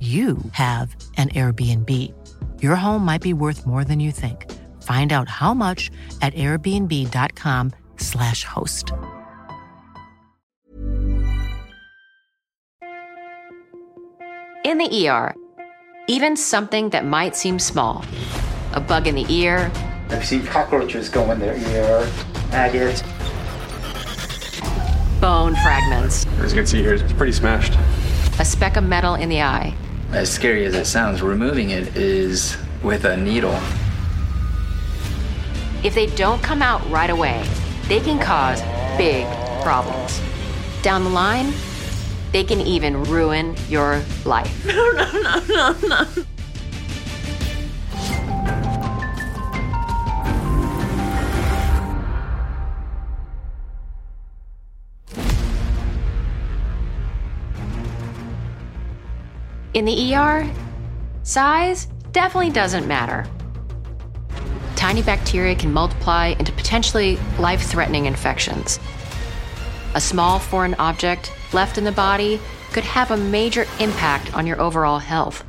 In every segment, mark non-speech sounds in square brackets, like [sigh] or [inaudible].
you have an Airbnb. Your home might be worth more than you think. Find out how much at airbnb.com/slash host. In the ER, even something that might seem small, a bug in the ear, I've seen cockroaches go in their ear, maggots. bone fragments, As you can see here, it's pretty smashed. a speck of metal in the eye. As scary as it sounds, removing it is with a needle. If they don't come out right away, they can cause big problems. Down the line, they can even ruin your life. [laughs] In the ER, size definitely doesn't matter. Tiny bacteria can multiply into potentially life threatening infections. A small foreign object left in the body could have a major impact on your overall health.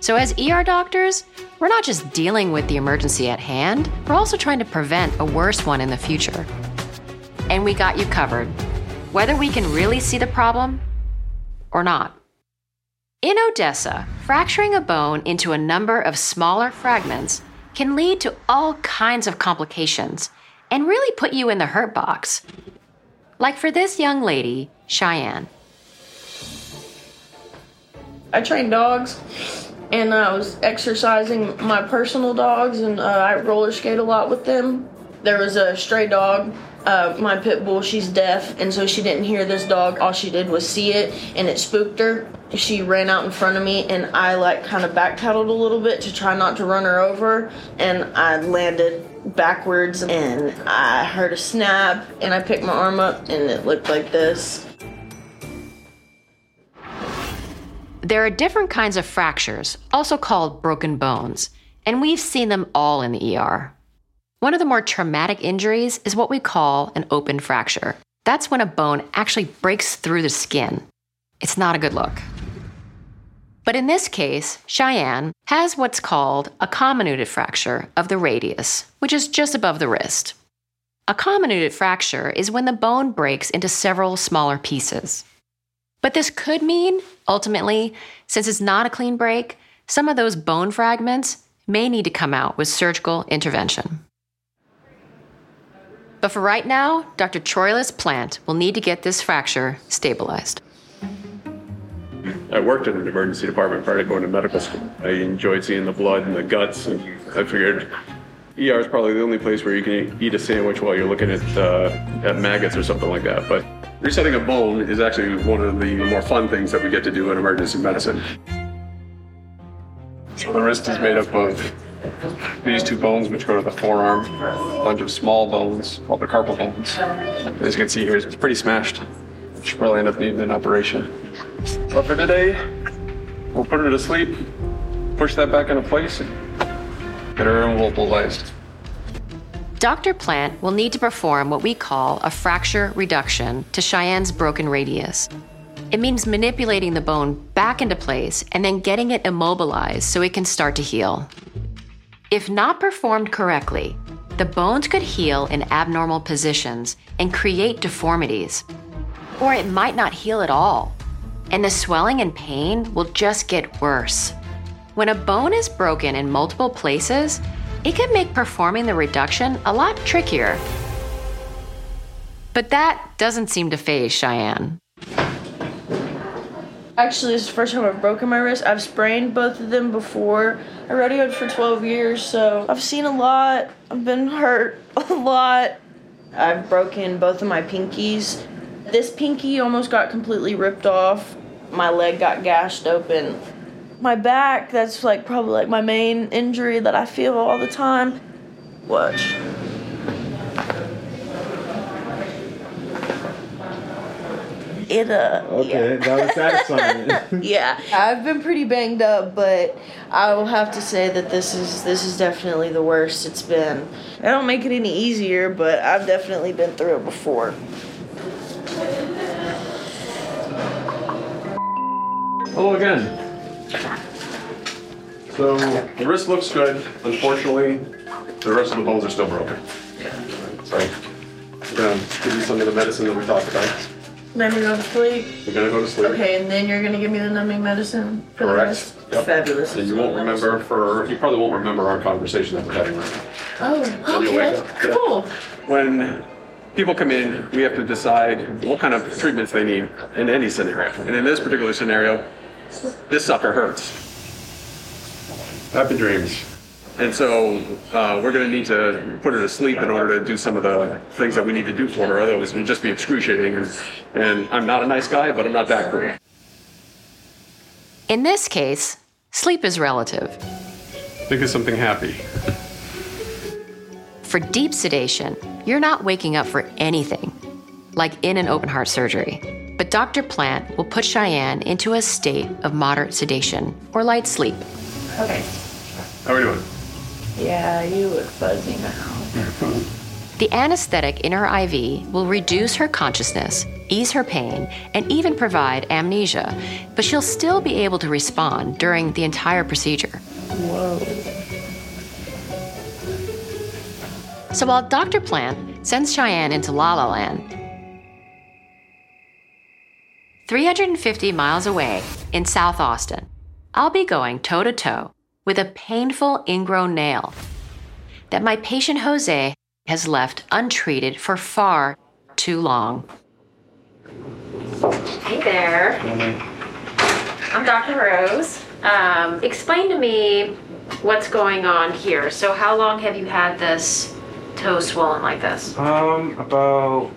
So, as ER doctors, we're not just dealing with the emergency at hand, we're also trying to prevent a worse one in the future. And we got you covered, whether we can really see the problem or not. In Odessa, fracturing a bone into a number of smaller fragments can lead to all kinds of complications and really put you in the hurt box. Like for this young lady, Cheyenne. I train dogs, and I was exercising my personal dogs, and uh, I roller skate a lot with them. There was a stray dog, uh, my pit bull. She's deaf, and so she didn't hear this dog. All she did was see it, and it spooked her. She ran out in front of me, and I like kind of backpedaled a little bit to try not to run her over, and I landed backwards, and I heard a snap, and I picked my arm up, and it looked like this. There are different kinds of fractures, also called broken bones, and we've seen them all in the ER. One of the more traumatic injuries is what we call an open fracture. That's when a bone actually breaks through the skin. It's not a good look. But in this case, Cheyenne has what's called a comminuted fracture of the radius, which is just above the wrist. A comminuted fracture is when the bone breaks into several smaller pieces. But this could mean, ultimately, since it's not a clean break, some of those bone fragments may need to come out with surgical intervention. But for right now, Dr. Troilus Plant will need to get this fracture stabilized. I worked in an emergency department prior to going to medical school. I enjoyed seeing the blood and the guts, and I figured ER is probably the only place where you can eat a sandwich while you're looking at uh, at maggots or something like that. But resetting a bone is actually one of the more fun things that we get to do in emergency medicine. So the wrist is made up of these two bones, which go to the forearm, a bunch of small bones called the carpal bones. As you can see here, it's pretty smashed. She'll probably end up needing an operation. But for today, we'll put her to sleep, push that back into place, get her immobilized. Dr. Plant will need to perform what we call a fracture reduction to Cheyenne's broken radius. It means manipulating the bone back into place and then getting it immobilized so it can start to heal. If not performed correctly, the bones could heal in abnormal positions and create deformities. Or it might not heal at all, and the swelling and pain will just get worse. When a bone is broken in multiple places, it can make performing the reduction a lot trickier. But that doesn't seem to faze Cheyenne. Actually, this is the first time I've broken my wrist. I've sprained both of them before. I rodeoed for 12 years, so I've seen a lot. I've been hurt [laughs] a lot. I've broken both of my pinkies. This pinky almost got completely ripped off. My leg got gashed open. My back, that's like probably like my main injury that I feel all the time. Watch. It, uh, Okay, yeah. that was satisfying. [laughs] yeah i've been pretty banged up but i will have to say that this is this is definitely the worst it's been i don't make it any easier but i've definitely been through it before Hello again. So the wrist looks good. Unfortunately, the rest of the bones are still broken. So I'm gonna give you some of the medicine that we talked about. Then you go to sleep We're gonna go to sleep. okay and then you're gonna give me the numbing medicine for the Correct. rest Yep. fabulous And you won't remember for you probably won't remember our conversation that we're having right now. oh When you wake okay up, yeah. cool When people come in, we have to decide what kind of treatments they need in any scenario. And in this particular scenario, this sucker hurts. Happy dreams. And so uh, we're going to need to put her to sleep in order to do some of the things that we need to do for her. Otherwise, it would just be excruciating. And, and I'm not a nice guy, but I'm not that cruel. In this case, sleep is relative. Think of something happy. For deep sedation, you're not waking up for anything, like in an open heart surgery. But Dr. Plant will put Cheyenne into a state of moderate sedation or light sleep. okay How are we doing? Yeah you look fuzzy now [laughs] The anesthetic in her IV will reduce her consciousness, ease her pain, and even provide amnesia, but she'll still be able to respond during the entire procedure. whoa So while Dr. Plant sends Cheyenne into La La Land, 350 miles away in South Austin, I'll be going toe to toe with a painful ingrown nail that my patient Jose has left untreated for far too long. Hey there. I'm Dr. Rose. Um, explain to me what's going on here. So, how long have you had this toe swollen like this? um, about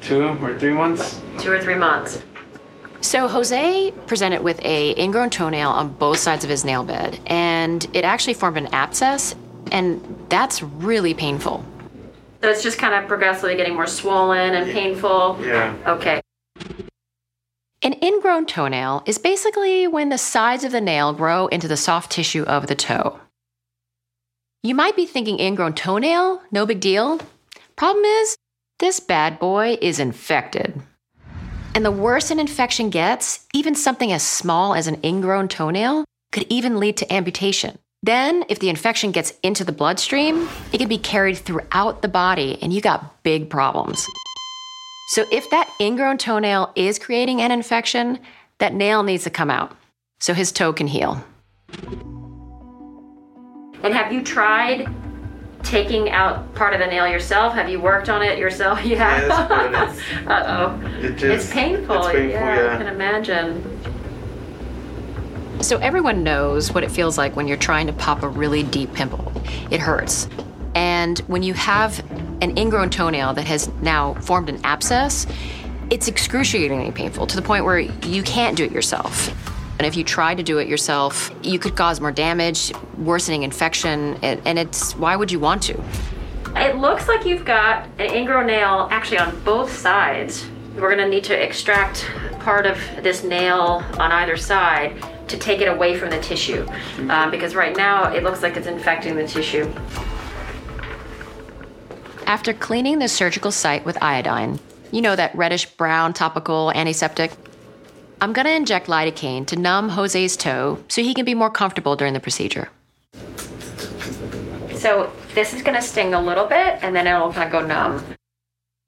two or three months. Two or three months. So Jose presented with a ingrown toenail on both sides of his nail bed, and it actually formed an abscess, and that's really painful. So it's just kind of progressively getting more swollen and painful. Yeah. Okay. An ingrown toenail is basically when the sides of the nail grow into the soft tissue of the toe. You might be thinking ingrown toenail, no big deal. Problem is, this bad boy is infected. And the worse an infection gets, even something as small as an ingrown toenail could even lead to amputation. Then, if the infection gets into the bloodstream, it can be carried throughout the body and you got big problems. So, if that ingrown toenail is creating an infection, that nail needs to come out so his toe can heal. And have you tried taking out part of the nail yourself? Have you worked on it yourself? [laughs] Yeah. Yes, but it's- Uh oh. It It's painful. It's painful, yeah, yeah. I can imagine. So everyone knows what it feels like when you're trying to pop a really deep pimple. It hurts. And when you have an ingrown toenail that has now formed an abscess, it's excruciatingly painful to the point where you can't do it yourself. And if you try to do it yourself, you could cause more damage, worsening infection, and, and it's why would you want to? It looks like you've got an ingrown nail actually on both sides. We're gonna need to extract part of this nail on either side to take it away from the tissue um, because right now it looks like it's infecting the tissue. After cleaning the surgical site with iodine, you know that reddish brown topical antiseptic, I'm gonna inject lidocaine to numb Jose's toe so he can be more comfortable during the procedure. So this is gonna sting a little bit and then it'll kind of go numb.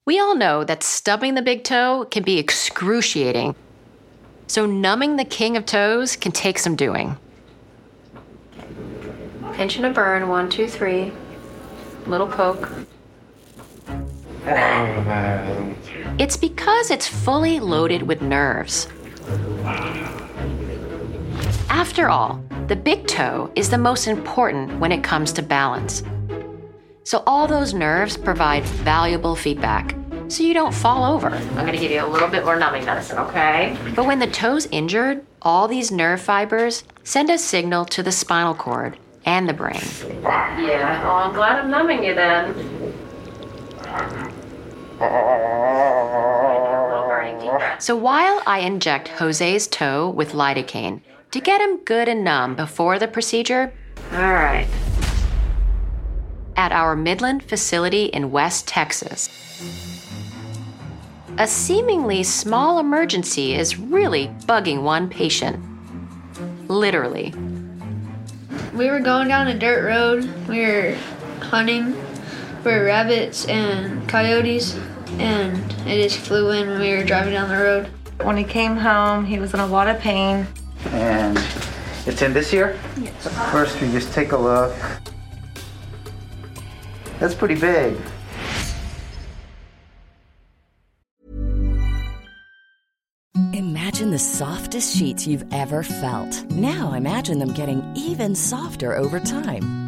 We all know that stubbing the big toe can be excruciating. So numbing the king of toes can take some doing. Pinch and a burn, one, two, three. Little poke. Oh, it's because it's fully loaded with nerves. After all, the big toe is the most important when it comes to balance. So, all those nerves provide valuable feedback so you don't fall over. I'm gonna give you a little bit more numbing medicine, okay? But when the toe's injured, all these nerve fibers send a signal to the spinal cord and the brain. Yeah, oh, I'm glad I'm numbing you then. So while I inject Jose's toe with lidocaine to get him good and numb before the procedure, all right. At our Midland facility in West Texas, a seemingly small emergency is really bugging one patient. Literally. We were going down a dirt road. We were hunting for rabbits and coyotes, and it just flew in when we were driving down the road. When he came home, he was in a lot of pain. And it's in this year? Yes. First, we just take a look. That's pretty big. Imagine the softest sheets you've ever felt. Now imagine them getting even softer over time.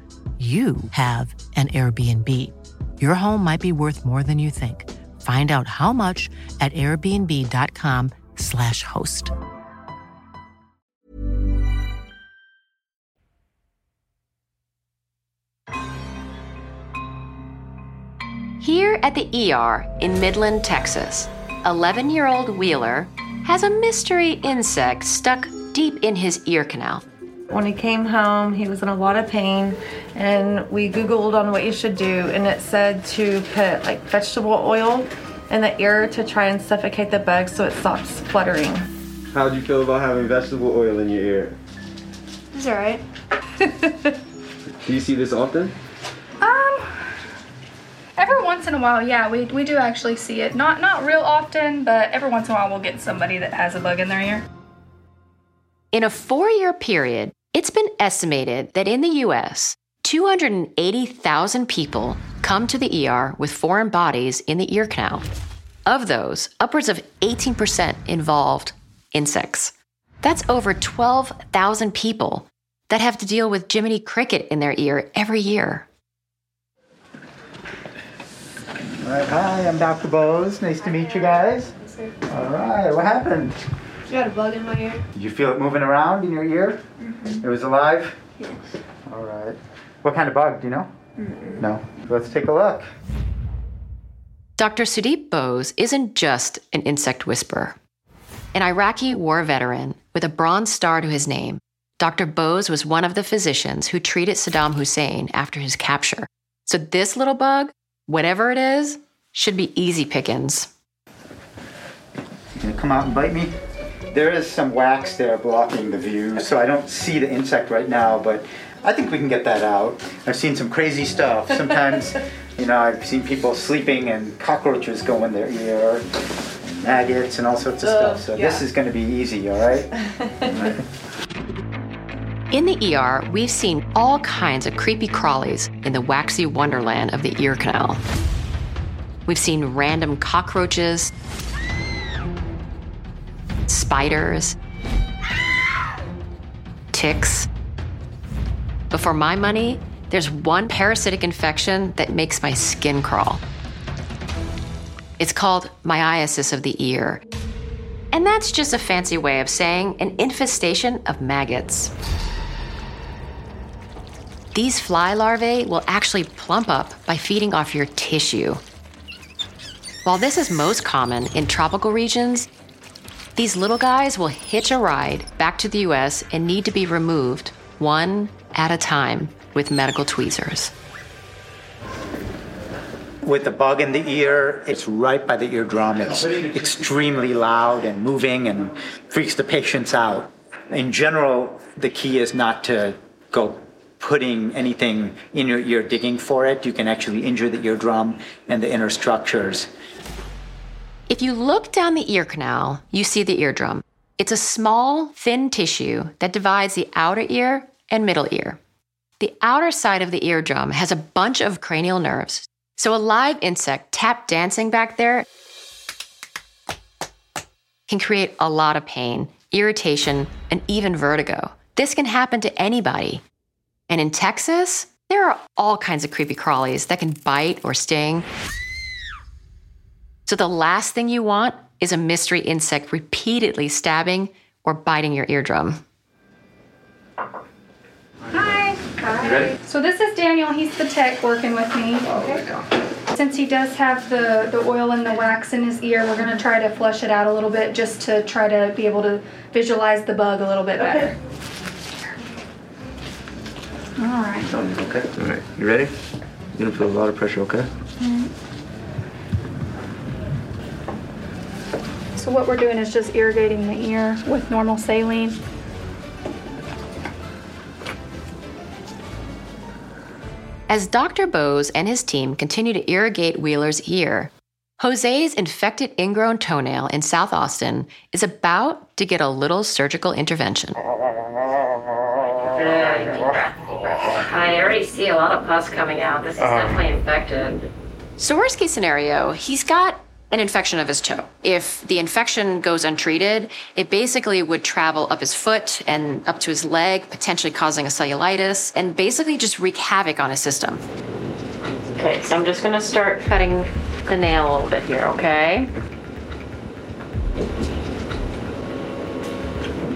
you have an Airbnb. Your home might be worth more than you think. Find out how much at airbnb.com/slash host. Here at the ER in Midland, Texas, 11 year old Wheeler has a mystery insect stuck deep in his ear canal. When he came home, he was in a lot of pain, and we Googled on what you should do, and it said to put like vegetable oil in the ear to try and suffocate the bug so it stops fluttering. How'd you feel about having vegetable oil in your ear? It's alright. [laughs] Do you see this often? Um, every once in a while, yeah, we, we do actually see it. Not not real often, but every once in a while we'll get somebody that has a bug in their ear. In a four year period, it's been estimated that in the US, 280,000 people come to the ER with foreign bodies in the ear canal. Of those, upwards of 18% involved insects. That's over 12,000 people that have to deal with Jiminy Cricket in their ear every year. All right, hi, I'm Dr. Bose. Nice to meet you guys. All right, what happened? I got a bug in my ear. Did you feel it moving around in your ear? Mhm. It was alive? Yes. All right. What kind of bug, do you know? Mm-mm. No. Let's take a look. Dr. Sudeep Bose isn't just an insect whisperer. An Iraqi war veteran with a Bronze Star to his name, Dr. Bose was one of the physicians who treated Saddam Hussein after his capture. So this little bug, whatever it is, should be easy pickings. You gonna come out and bite me? There is some wax there blocking the view, so I don't see the insect right now, but I think we can get that out. I've seen some crazy stuff. Sometimes, [laughs] you know, I've seen people sleeping and cockroaches go in their ear, maggots and all sorts of Ugh, stuff. So this is gonna be easy, all right? [laughs] In the ER, we've seen all kinds of creepy crawlies in the waxy wonderland of the ear canal. We've seen random cockroaches, spiders, ticks. But for my money, there's one parasitic infection that makes my skin crawl. It's called myiasis of the ear. And that's just a fancy way of saying an infestation of maggots. These fly larvae will actually plump up by feeding off your tissue. While this is most common in tropical regions, these little guys will hitch a ride back to the US and need to be removed one at a time with medical tweezers. With the bug in the ear, it's right by the eardrum. It's extremely loud and moving and freaks the patients out. In general, the key is not to go putting anything in your ear, digging for it. You can actually injure the eardrum and the inner structures. If you look down the ear canal, you see the eardrum. It's a small, thin tissue that divides the outer ear and middle ear. The outer side of the eardrum has a bunch of cranial nerves. So a live insect tap dancing back there can create a lot of pain, irritation, and even vertigo. This can happen to anybody. And in Texas, there are all kinds of creepy crawlies that can bite or sting. So the last thing you want is a mystery insect repeatedly stabbing or biting your eardrum. Hi. ready? So this is Daniel. He's the tech working with me. Oh, Since he does have the, the oil and the wax in his ear, we're going to try to flush it out a little bit just to try to be able to visualize the bug a little bit better. All right. Okay. All right. You ready? You're gonna feel a lot of pressure. Okay. So what we're doing is just irrigating the ear with normal saline. As Dr. Bose and his team continue to irrigate Wheeler's ear, Jose's infected ingrown toenail in South Austin is about to get a little surgical intervention. I already see a lot of pus coming out. This is uh-huh. definitely infected. So, worst case scenario, he's got an infection of his toe. If the infection goes untreated, it basically would travel up his foot and up to his leg, potentially causing a cellulitis, and basically just wreak havoc on his system. Okay, so I'm just gonna start cutting the nail a little bit here, okay?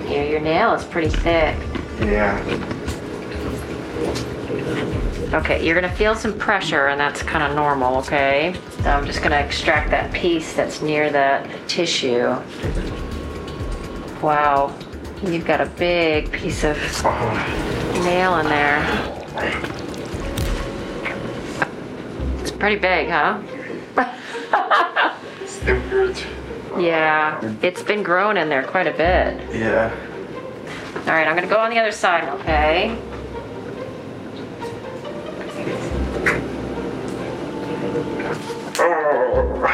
Here, your nail is pretty thick. Yeah. Okay, you're gonna feel some pressure, and that's kind of normal, okay? So I'm just gonna extract that piece that's near that tissue. Wow, you've got a big piece of nail in there. It's pretty big, huh? [laughs] Yeah, it's been growing in there quite a bit. Yeah. All right, I'm gonna go on the other side, okay?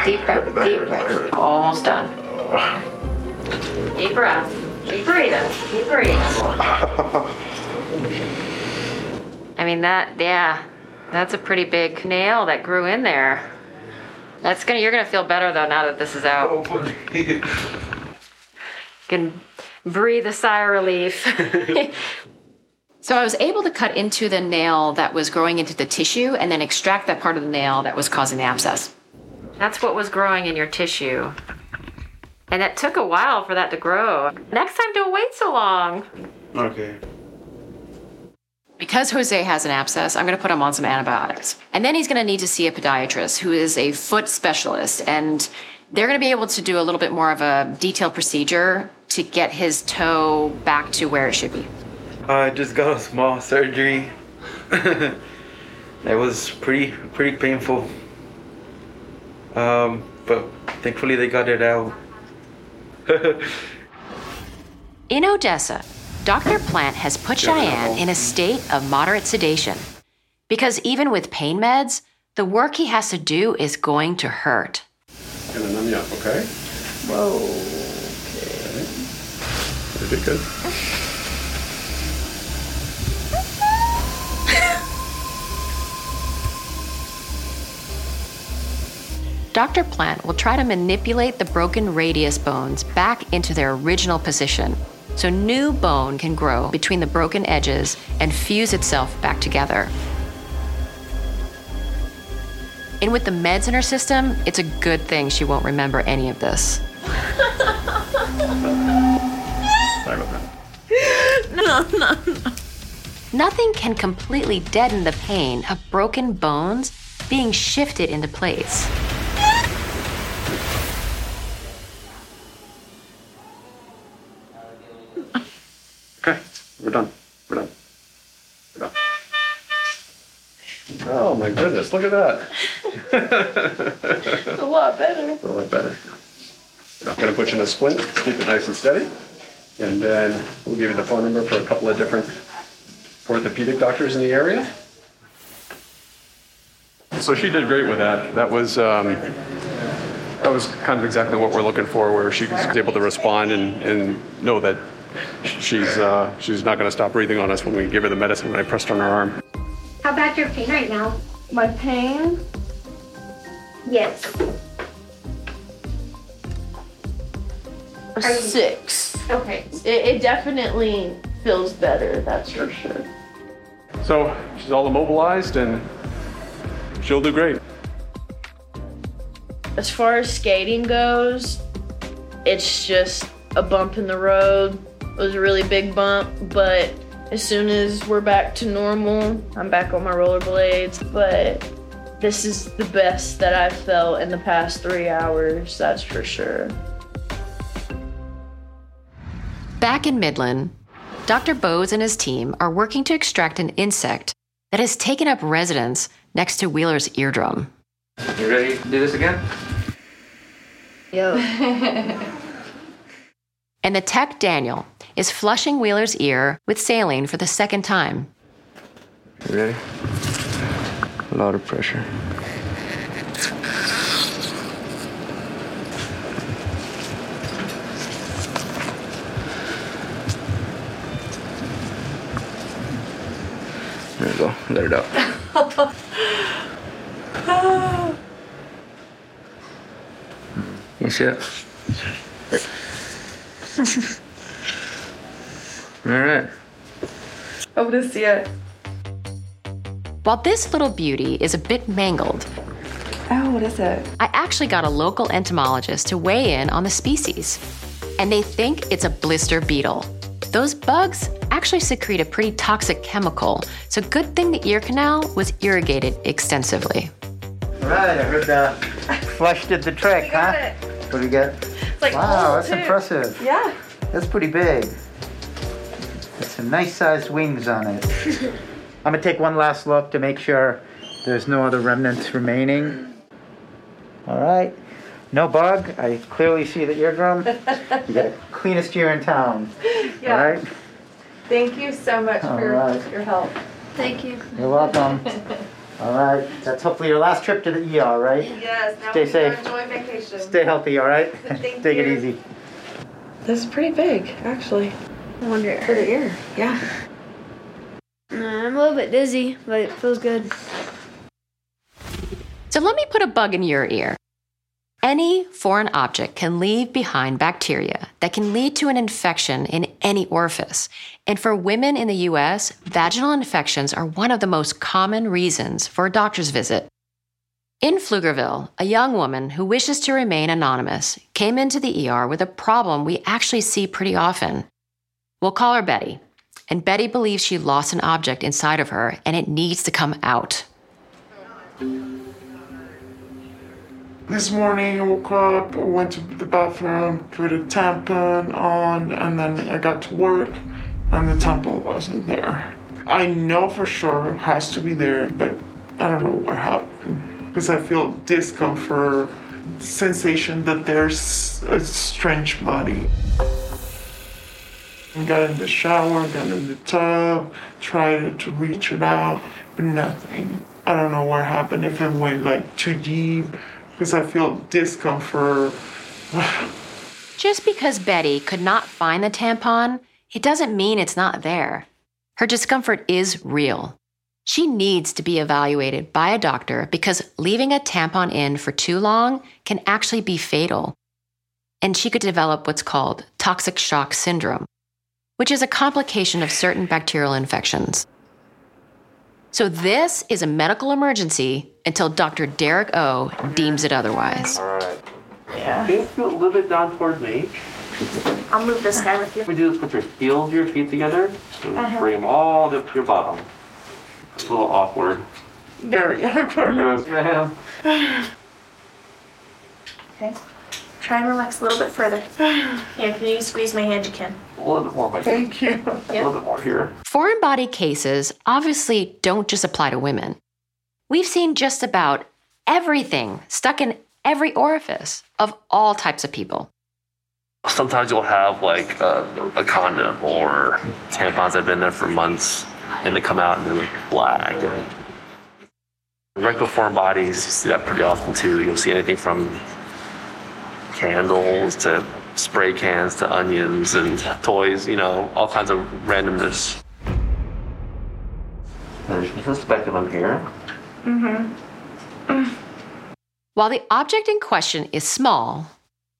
Deep breath, deep breath. Almost done. Deep breath. Keep breathing. Keep breathing. I mean that, yeah, that's a pretty big nail that grew in there. That's gonna, you're gonna feel better though now that this is out. You can breathe a sigh of relief. [laughs] So I was able to cut into the nail that was growing into the tissue and then extract that part of the nail that was causing the abscess. That's what was growing in your tissue. And it took a while for that to grow. Next time, don't wait so long. Okay. Because Jose has an abscess, I'm going to put him on some antibiotics. And then he's going to need to see a podiatrist who is a foot specialist. And they're going to be able to do a little bit more of a detailed procedure to get his toe back to where it should be. I just got a small surgery. [laughs] it was pretty pretty painful. Um, but thankfully they got it out. [laughs] In Odessa, Dr. Plant has put Cheyenne in a state of moderate sedation. Because even with pain meds, the work he has to do is going to hurt. Gonna numb you up, okay? Whoa. Okay. You did good. Dr. Plant will try to manipulate the broken radius bones back into their original position so new bone can grow between the broken edges and fuse itself back together. And with the meds in her system, it's a good thing she won't remember any of this. Sorry about that. No, no, no. Nothing can completely deaden the pain of broken bones being shifted into place. We're done. We're done. We're done. Oh my goodness, look at that. [laughs] A lot better. A lot better. I'm gonna put you in a splint, keep it nice and steady. And then we'll give you the phone number for a couple of different orthopedic doctors in the area. So she did great with that. That was, um, that was kind of exactly what we're looking for, where she was able to respond and, and know that she's, uh, she's not gonna stop breathing on us when we give her the medicine when I pressed on her arm. How bad your pain right now? My pain? Yes. A six. Okay. It, it definitely feels better, that's for sure. So she's all immobilized and she'll do great. As far as skating goes, it's just a bump in the road. It was a really big bump, but as soon as we're back to normal, I'm back on my rollerblades. But this is the best that I've felt in the past three hours, that's for sure. Back in Midland, Dr. Bose and his team are working to extract an insect that has taken up residence next to Wheeler's eardrum. You ready to do this again? Yo. [laughs] And the tech Daniel is flushing Wheeler's ear with saline for the second time. You ready? A lot of pressure. There you go. Let it out. [laughs] You see it? [laughs] All right. I want to see it. While this little beauty is a bit mangled, Oh, what is it? I actually got a local entomologist to weigh in on the species. And they think it's a blister beetle. Those bugs actually secrete a pretty toxic chemical, so good thing the ear canal was irrigated extensively. All right, I heard that. Flush did the trick, huh? it. What do we get? like wow, that's too. impressive. Yeah. That's pretty big. Got some nice sized wings on it. [laughs] I'm gonna take one last look to make sure there's no other remnants remaining. All right. No bug. I clearly see the eardrum. You got the [laughs] cleanest ear in town. Yeah. All right. Thank you so much All for right. your help. Thank you. You're welcome. [laughs] All right. That's hopefully your last trip to the ER, right? Yes. Stay safe. Enjoy vacation. Stay healthy, all right? Thank Take it easy. This is pretty big, actually. I wonder For the ear, yeah. Nah, I'm a little bit dizzy, but it feels good. So let me put a bug in your ear. Any foreign object can leave behind bacteria that can lead to an infection in any orifice. And for women in the US, vaginal infections are one of the most common reasons for a doctor's visit. In Pflugerville, a young woman who wishes to remain anonymous came into the ER with a problem we actually see pretty often. We'll call her Betty. And Betty believes she lost an object inside of her and it needs to come out. This morning I woke up, went to the bathroom, put a tampon on, and then I got to work, and the tampon wasn't there. I know for sure it has to be there, but I don't know what happened. Because I feel discomfort, sensation that there's a strange body. Got in the shower, got in the tub, tried to reach it out, but nothing. I don't know what happened, if it went like too deep, because I feel discomfort. [sighs] Just because Betty could not find the tampon, it doesn't mean it's not there. Her discomfort is real. She needs to be evaluated by a doctor because leaving a tampon in for too long can actually be fatal. And she could develop what's called toxic shock syndrome, which is a complication of certain bacterial infections. So, this is a medical emergency until Dr. Derek O deems it otherwise. All right. Yeah. Can you scoot a little bit down towards me? I'll move this guy with you. We do this with your heels your feet together. So Uh-huh. bring them all up to your bottom. It's a little awkward. Very [laughs] awkward. Yes, ma'am. Okay. Try and relax a little bit further. Here, can you squeeze my hand? You can. A little bit more, my Thank you. [laughs] A little bit more here. Foreign body cases obviously don't just apply to women. We've seen just about everything stuck in every orifice of all types of people. Sometimes you'll have like a, a condom or tampons that have been there for months and they come out and they're like black. And rectal foreign bodies, you see that pretty often too. You'll see anything from candles to spray cans to onions and toys, you know, all kinds of randomness. There's a speculum here. Mm-hmm. While the object in question is small,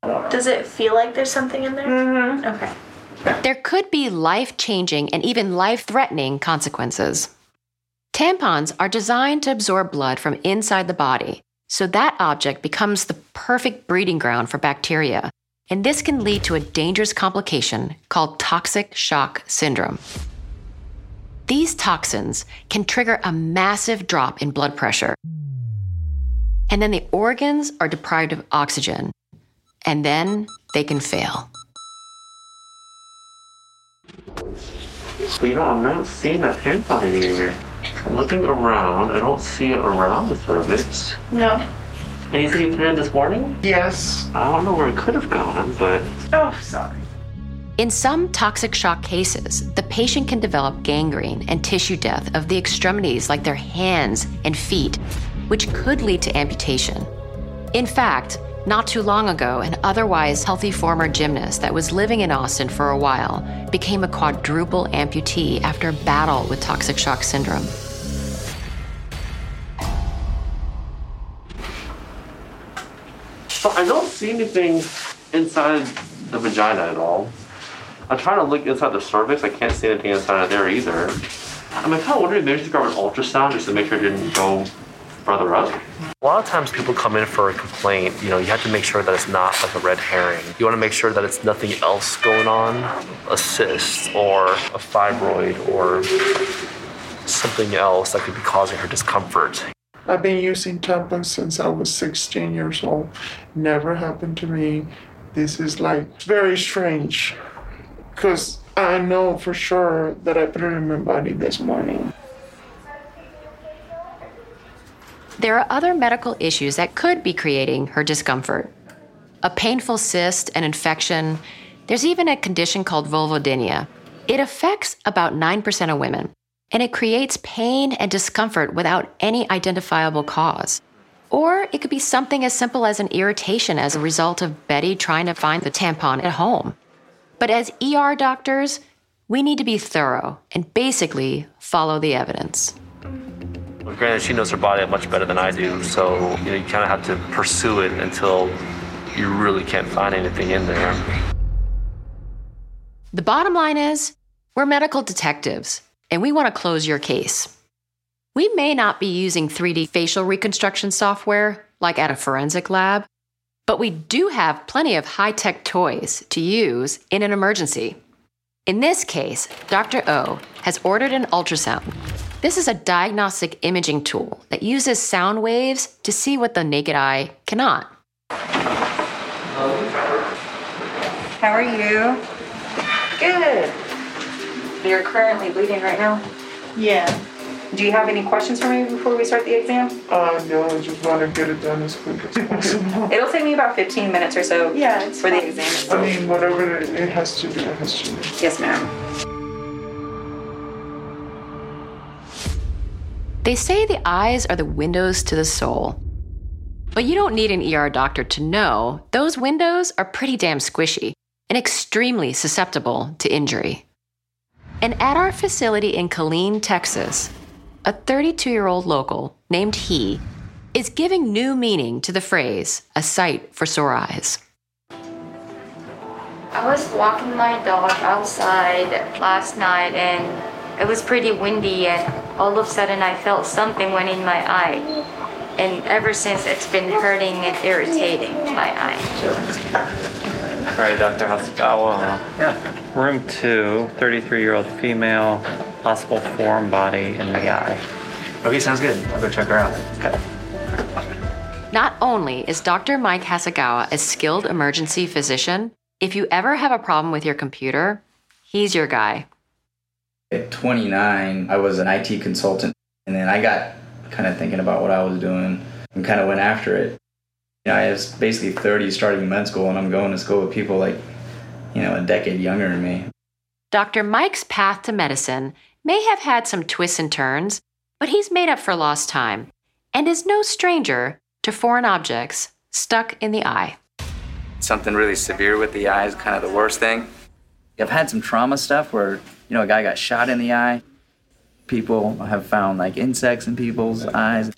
Does it feel like there's something in there? Mm-hmm. Okay. there could be life changing and even life threatening consequences. Tampons are designed to absorb blood from inside the body, so that object becomes the perfect breeding ground for bacteria. And this can lead to a dangerous complication called toxic shock syndrome. These toxins can trigger a massive drop in blood pressure. And then the organs are deprived of oxygen. And then they can fail. So, you know, I'm not seeing that tampon anywhere. I'm looking around. I don't see it around the cervix. No. Anything you planned this morning? Yes. I don't know where it could have gone, but Oh, sorry. In some toxic shock cases, the patient can develop gangrene and tissue death of the extremities like their hands and feet, which could lead to amputation. In fact, not too long ago, an otherwise healthy former gymnast that was living in Austin for a while became a quadruple amputee after a battle with toxic shock syndrome. So I don't see anything inside the vagina at all. I'm trying to look inside the cervix. I can't see anything inside of there either. I'm kind of wondering maybe just grab an ultrasound just to make sure it didn't go further up. A lot of times people come in for a complaint, you know, you have to make sure that it's not like a red herring. You want to make sure that it's nothing else going on, a cyst or a fibroid or something else that could be causing her discomfort. I've been using tampons since I was 16 years old. Never happened to me. This is like very strange. Because I know for sure that I put it in my body this morning. There are other medical issues that could be creating her discomfort. A painful cyst, an infection, there's even a condition called vulvodynia. It affects about 9% of women, and it creates pain and discomfort without any identifiable cause. Or it could be something as simple as an irritation as a result of Betty trying to find the tampon at home. But as ER doctors, we need to be thorough and basically follow the evidence. Granted, she knows her body much better than I do, so you know you kind of have to pursue it until you really can't find anything in there. The bottom line is we're medical detectives and we want to close your case. We may not be using 3D facial reconstruction software like at a forensic lab, but we do have plenty of high tech toys to use in an emergency. In this case, Dr. O has ordered an ultrasound. This is a diagnostic imaging tool that uses sound waves to see what the naked eye cannot. How are you? Good. You're currently bleeding right now? Yeah. Do you have any questions for me before we start the exam? Uh, no, I just want to get it done as quick as possible. It'll take me about 15 minutes or so Yeah, it's for the fine. exam. I mean, whatever it it has to do, it has to do. Yes, ma'am. They say the eyes are the windows to the soul. But you don't need an ER doctor to know those windows are pretty damn squishy and extremely susceptible to injury. And at our facility in Killeen, Texas, a 32 year old local named He is giving new meaning to the phrase, a sight for sore eyes. I was walking my dog outside last night and it was pretty windy and all of a sudden I felt something went in my eye. And ever since it's been hurting and irritating my eye. All right, Dr. Hasegawa. Yeah. Room two, 33 year old female, possible foreign body in the eye. Okay, sounds good. I'll go check her out. Okay. Not only is Dr. Mike Hasegawa a skilled emergency physician, if you ever have a problem with your computer, he's your guy. At 29, I was an IT consultant, and then I got kind of thinking about what I was doing and kind of went after it. You know, I was basically 30 starting med school, and I'm going to school with people like, you know, a decade younger than me. Dr. Mike's path to medicine may have had some twists and turns, but he's made up for lost time and is no stranger to foreign objects stuck in the eye. Something really severe with the eye is kind of the worst thing. I've had some trauma stuff where, you know, a guy got shot in the eye. People have found like insects in people's eyes.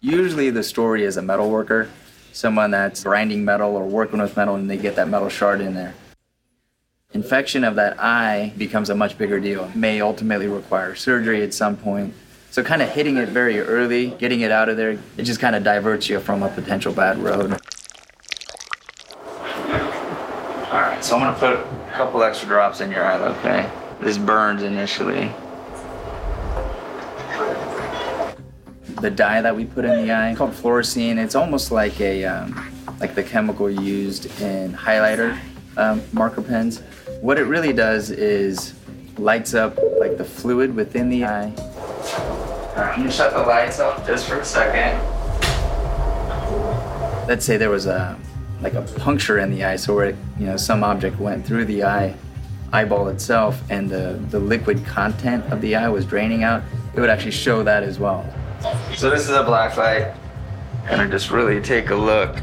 Usually the story is a metal worker, someone that's grinding metal or working with metal and they get that metal shard in there. Infection of that eye becomes a much bigger deal. May ultimately require surgery at some point. So kind of hitting it very early, getting it out of there, it just kind of diverts you from a potential bad road. All right, so I'm gonna put a couple extra drops in your eye, okay? This burns initially. The dye that we put in the eye called fluorescein. It's almost like a um, like the chemical used in highlighter um, marker pens. What it really does is lights up like the fluid within the eye. All right, I'm gonna shut the lights off just for a second. Let's say there was a like a puncture in the eye, so where you know some object went through the eye, eyeball itself, and the the liquid content of the eye was draining out. It would actually show that as well. So this is a black light, and I just really take a look.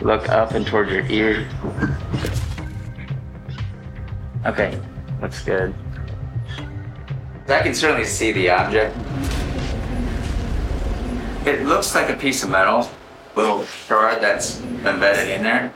Look up and toward your ear. Okay, looks good. I can certainly see the object. It looks like a piece of metal, little shard that's embedded in there.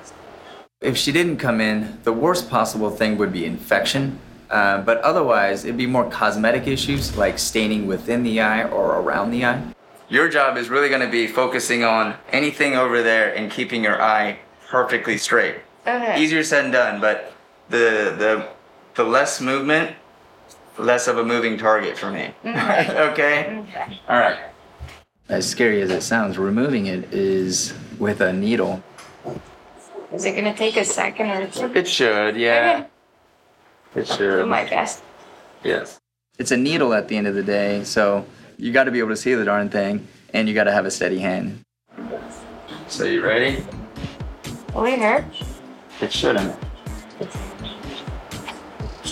If she didn't come in, the worst possible thing would be infection. Uh, but otherwise, it'd be more cosmetic issues like staining within the eye or around the eye. Your job is really going to be focusing on anything over there and keeping your eye perfectly straight. Okay. Easier said than done, but the the the less movement, less of a moving target for me. [laughs] Okay. okay. Okay. All right. As scary as it sounds, removing it is with a needle. Is it gonna take a second or two? It should, yeah. It Do should. my best. Yes. It's a needle at the end of the day, so you got to be able to see the darn thing, and you got to have a steady hand. So you ready? Will it hurt? It shouldn't.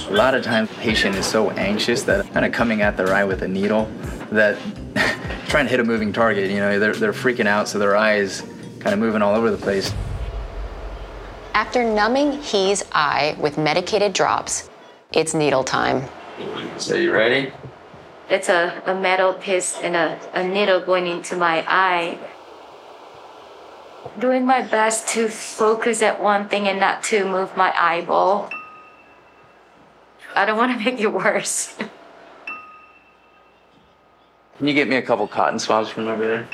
A lot of times, the patient is so anxious that kind of coming at their eye with a needle that [laughs] trying to hit a moving target, you know, they're, they're freaking out, so their eyes kind of moving all over the place. After numbing He's eye with medicated drops, it's needle time. So you ready? It's a, a metal piece and a, a needle going into my eye. Doing my best to focus at one thing and not to move my eyeball. I don't want to [laughs] make it worse. Can you get me a couple cotton swabs from over there?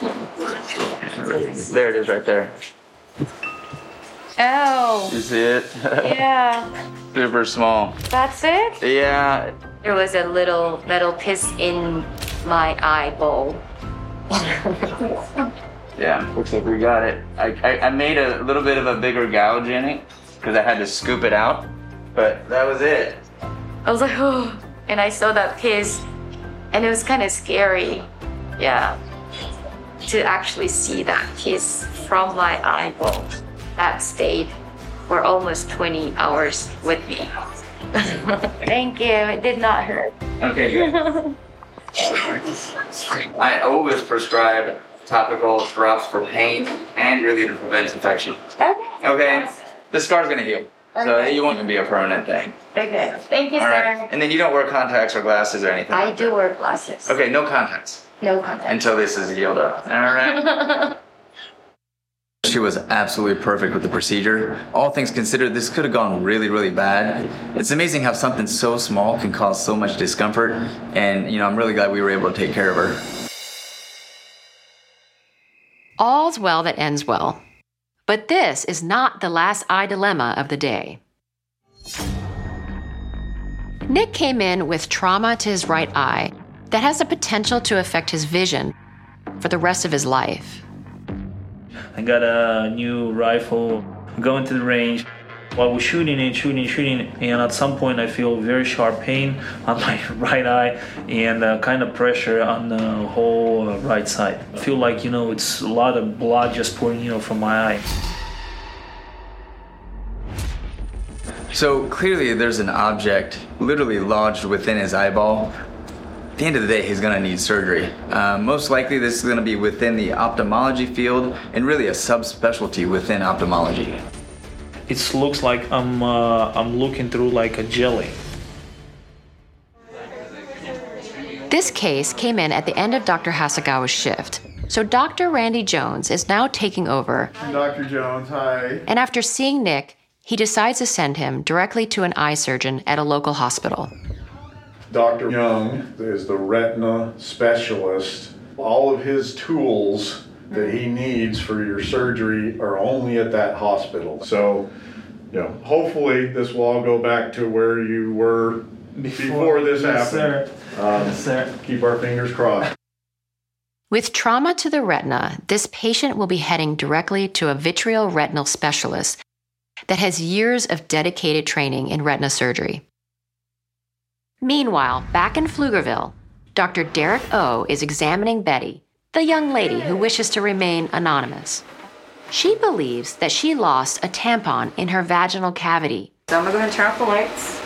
There it is right there. Oh, You see it? [laughs] yeah. Super small. That's it? Yeah. There was a little metal piece in my eyeball. [laughs] Yeah, looks like we got it. I, I, I made a little bit of a bigger gouge in it because I had to scoop it out, but that was it. I was like, oh, [gasps] and I saw that piece, and it was kind of scary. Yeah. To actually see that piece from my eyeball that stayed for almost 20 hours with me. [laughs] Thank you. It did not hurt. Okay, good. [laughs] I always prescribe topical drops for pain and really to prevent infection. Okay? Okay. The scar's gonna heal. So Okay. it won't be a permanent thing. Okay. Thank you, All sir. right. And then you don't wear contacts or glasses or anything. I do wear glasses. Okay, no contacts No contact. until this is healed up. All right. [laughs] She was absolutely perfect with the procedure. All things considered, this could have gone really, really bad. It's amazing how something so small can cause so much discomfort. And, you know, I'm really glad we were able to take care of her. All's well that ends well. But this is not the last eye dilemma of the day. Nick came in with trauma to his right eye that has the potential to affect his vision for the rest of his life. I got a new rifle, going to the range. While we're shooting and shooting and shooting, and at some point I feel very sharp pain on my [laughs] right eye and uh, kind of pressure on the whole uh, right side. I feel like you know it's a lot of blood just pouring you know from my eye. So clearly, there's an object literally lodged within his eyeball. At the end of the day, he's gonna need surgery. Uh, most likely, this is gonna be within the ophthalmology field and really a subspecialty within ophthalmology. It looks like I'm uh, I'm looking through like a jelly. This case came in at the end of Dr. Hasegawa's shift. So Dr. Randy Jones is now taking over, Dr. Jones, hi. and after seeing Nick, he decides to send him directly to an eye surgeon at a local hospital. Dr. Young is the retina specialist. All of his tools that he needs for your surgery are only at that hospital. So, you know, hopefully this will all go back to where you were before, this Yes, happened. Um, Yes, sir. Keep our fingers crossed. With trauma to the retina, this patient will be heading directly to a vitreoretinal specialist that has years of dedicated training in retina surgery. Meanwhile, back in Pflugerville, Dr. Derek O is examining Betty, the young lady who wishes to remain anonymous. She believes that she lost a tampon in her vaginal cavity. So I'm gonna go ahead and turn off the lights.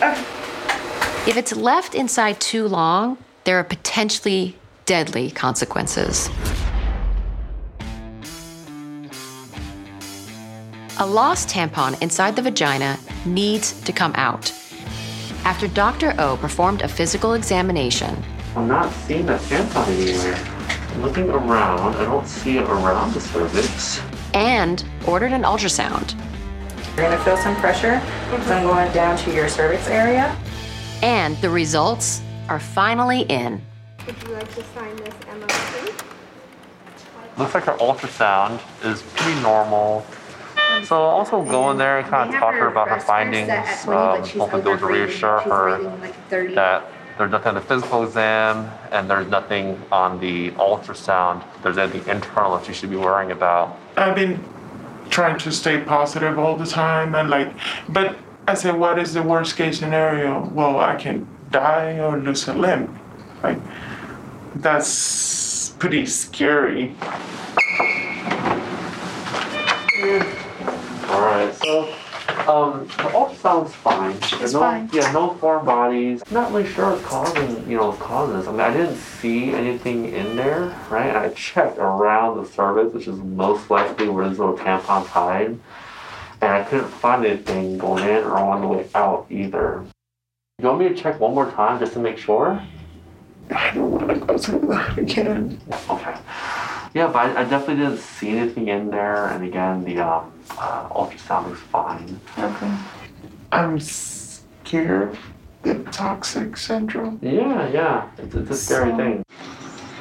If it's left inside too long, there are potentially deadly consequences. A lost tampon inside the vagina needs to come out. After Dr. O performed a physical examination, I'm not seeing that tampon anywhere. I'm looking around. I don't see it around the cervix. and ordered an ultrasound, You're gonna feel some pressure. So I'm going down to your cervix area. and the results are finally in. Would you like to sign this MOC? Looks like our ultrasound is pretty normal. So I'll also go in there and kind of talk to her about her findings. Um, hopefully those will reassure her that there's nothing on the physical exam and there's nothing on the ultrasound. There's anything internal that you should be worrying about. I've been trying to stay positive all the time and like, but I said, what is the worst case scenario? Well, I can die or lose a limb. Like, that's pretty scary. All right, so Um, the ultrasound's fine. It's no, fine. Yeah, no foreign bodies. Not really sure what's causing, you know, this. I mean, I didn't see anything in there, right? And I checked around the cervix, which is most likely where this little tampon's hide, and I couldn't find anything going in or on the way out either. You want me to check one more time just to make sure? I don't want to go through that again. Okay. Yeah, but I, I definitely didn't see anything in there, and again, the um, uh, ultrasound was fine. Okay. I'm scared. The toxic syndrome. Yeah, yeah, it's, it's a scary So- thing.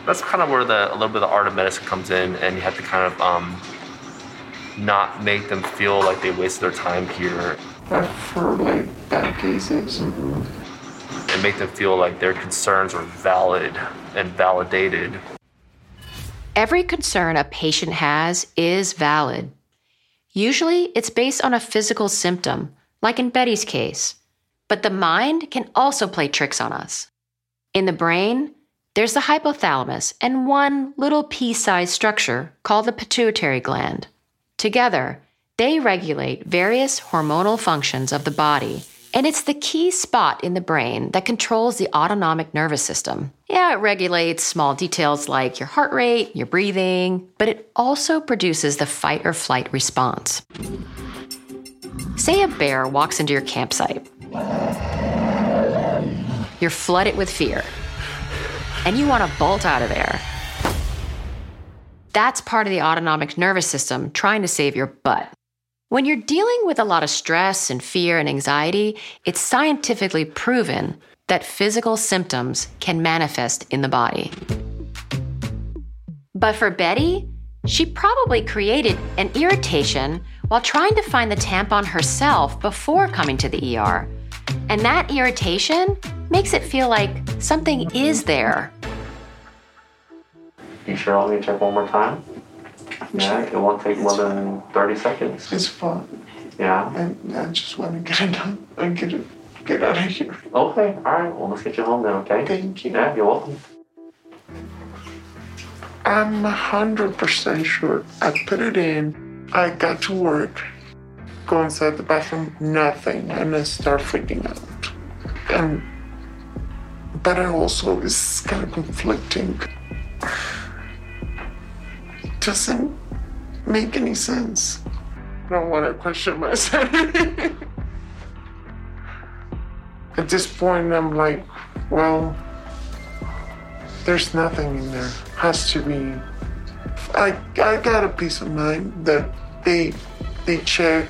That's kind of where the a little bit of the art of medicine comes in, and you have to kind of um, not make them feel like they wasted their time here, I've heard like bad cases. and make them feel like their concerns are valid and validated. Every concern a patient has is valid. Usually, it's based on a physical symptom, like in Betty's case. But the mind can also play tricks on us. In the brain, there's the hypothalamus and one little pea sized structure called the pituitary gland. Together, they regulate various hormonal functions of the body, and it's the key spot in the brain that controls the autonomic nervous system. Yeah, it regulates small details like your heart rate, your breathing, but it also produces the fight or flight response. Say a bear walks into your campsite. You're flooded with fear, and you want to bolt out of there. That's part of the autonomic nervous system trying to save your butt. When you're dealing with a lot of stress and fear and anxiety, it's scientifically proven that physical symptoms can manifest in the body. But for Betty, she probably created an irritation while trying to find the tampon herself before coming to the ER. And that irritation makes it feel like something is there. You sure I'll need to check one more time? Yeah, it won't take more than 30 seconds. It's fine. Yeah. And I just want to get it done and get it, get out of here. Okay, alright, well, let's get you home then, okay? Thank you. Yeah, you're welcome. I'm 100% sure. I put it in, I got to work, go inside the bathroom, nothing, and then start freaking out. And, but I also it's kind of conflicting. It Doesn't make any sense. I don't want to question my sanity. [laughs] At this point, I'm like, well, there's nothing in there. Has to be. I I got a peace of mind that they they check.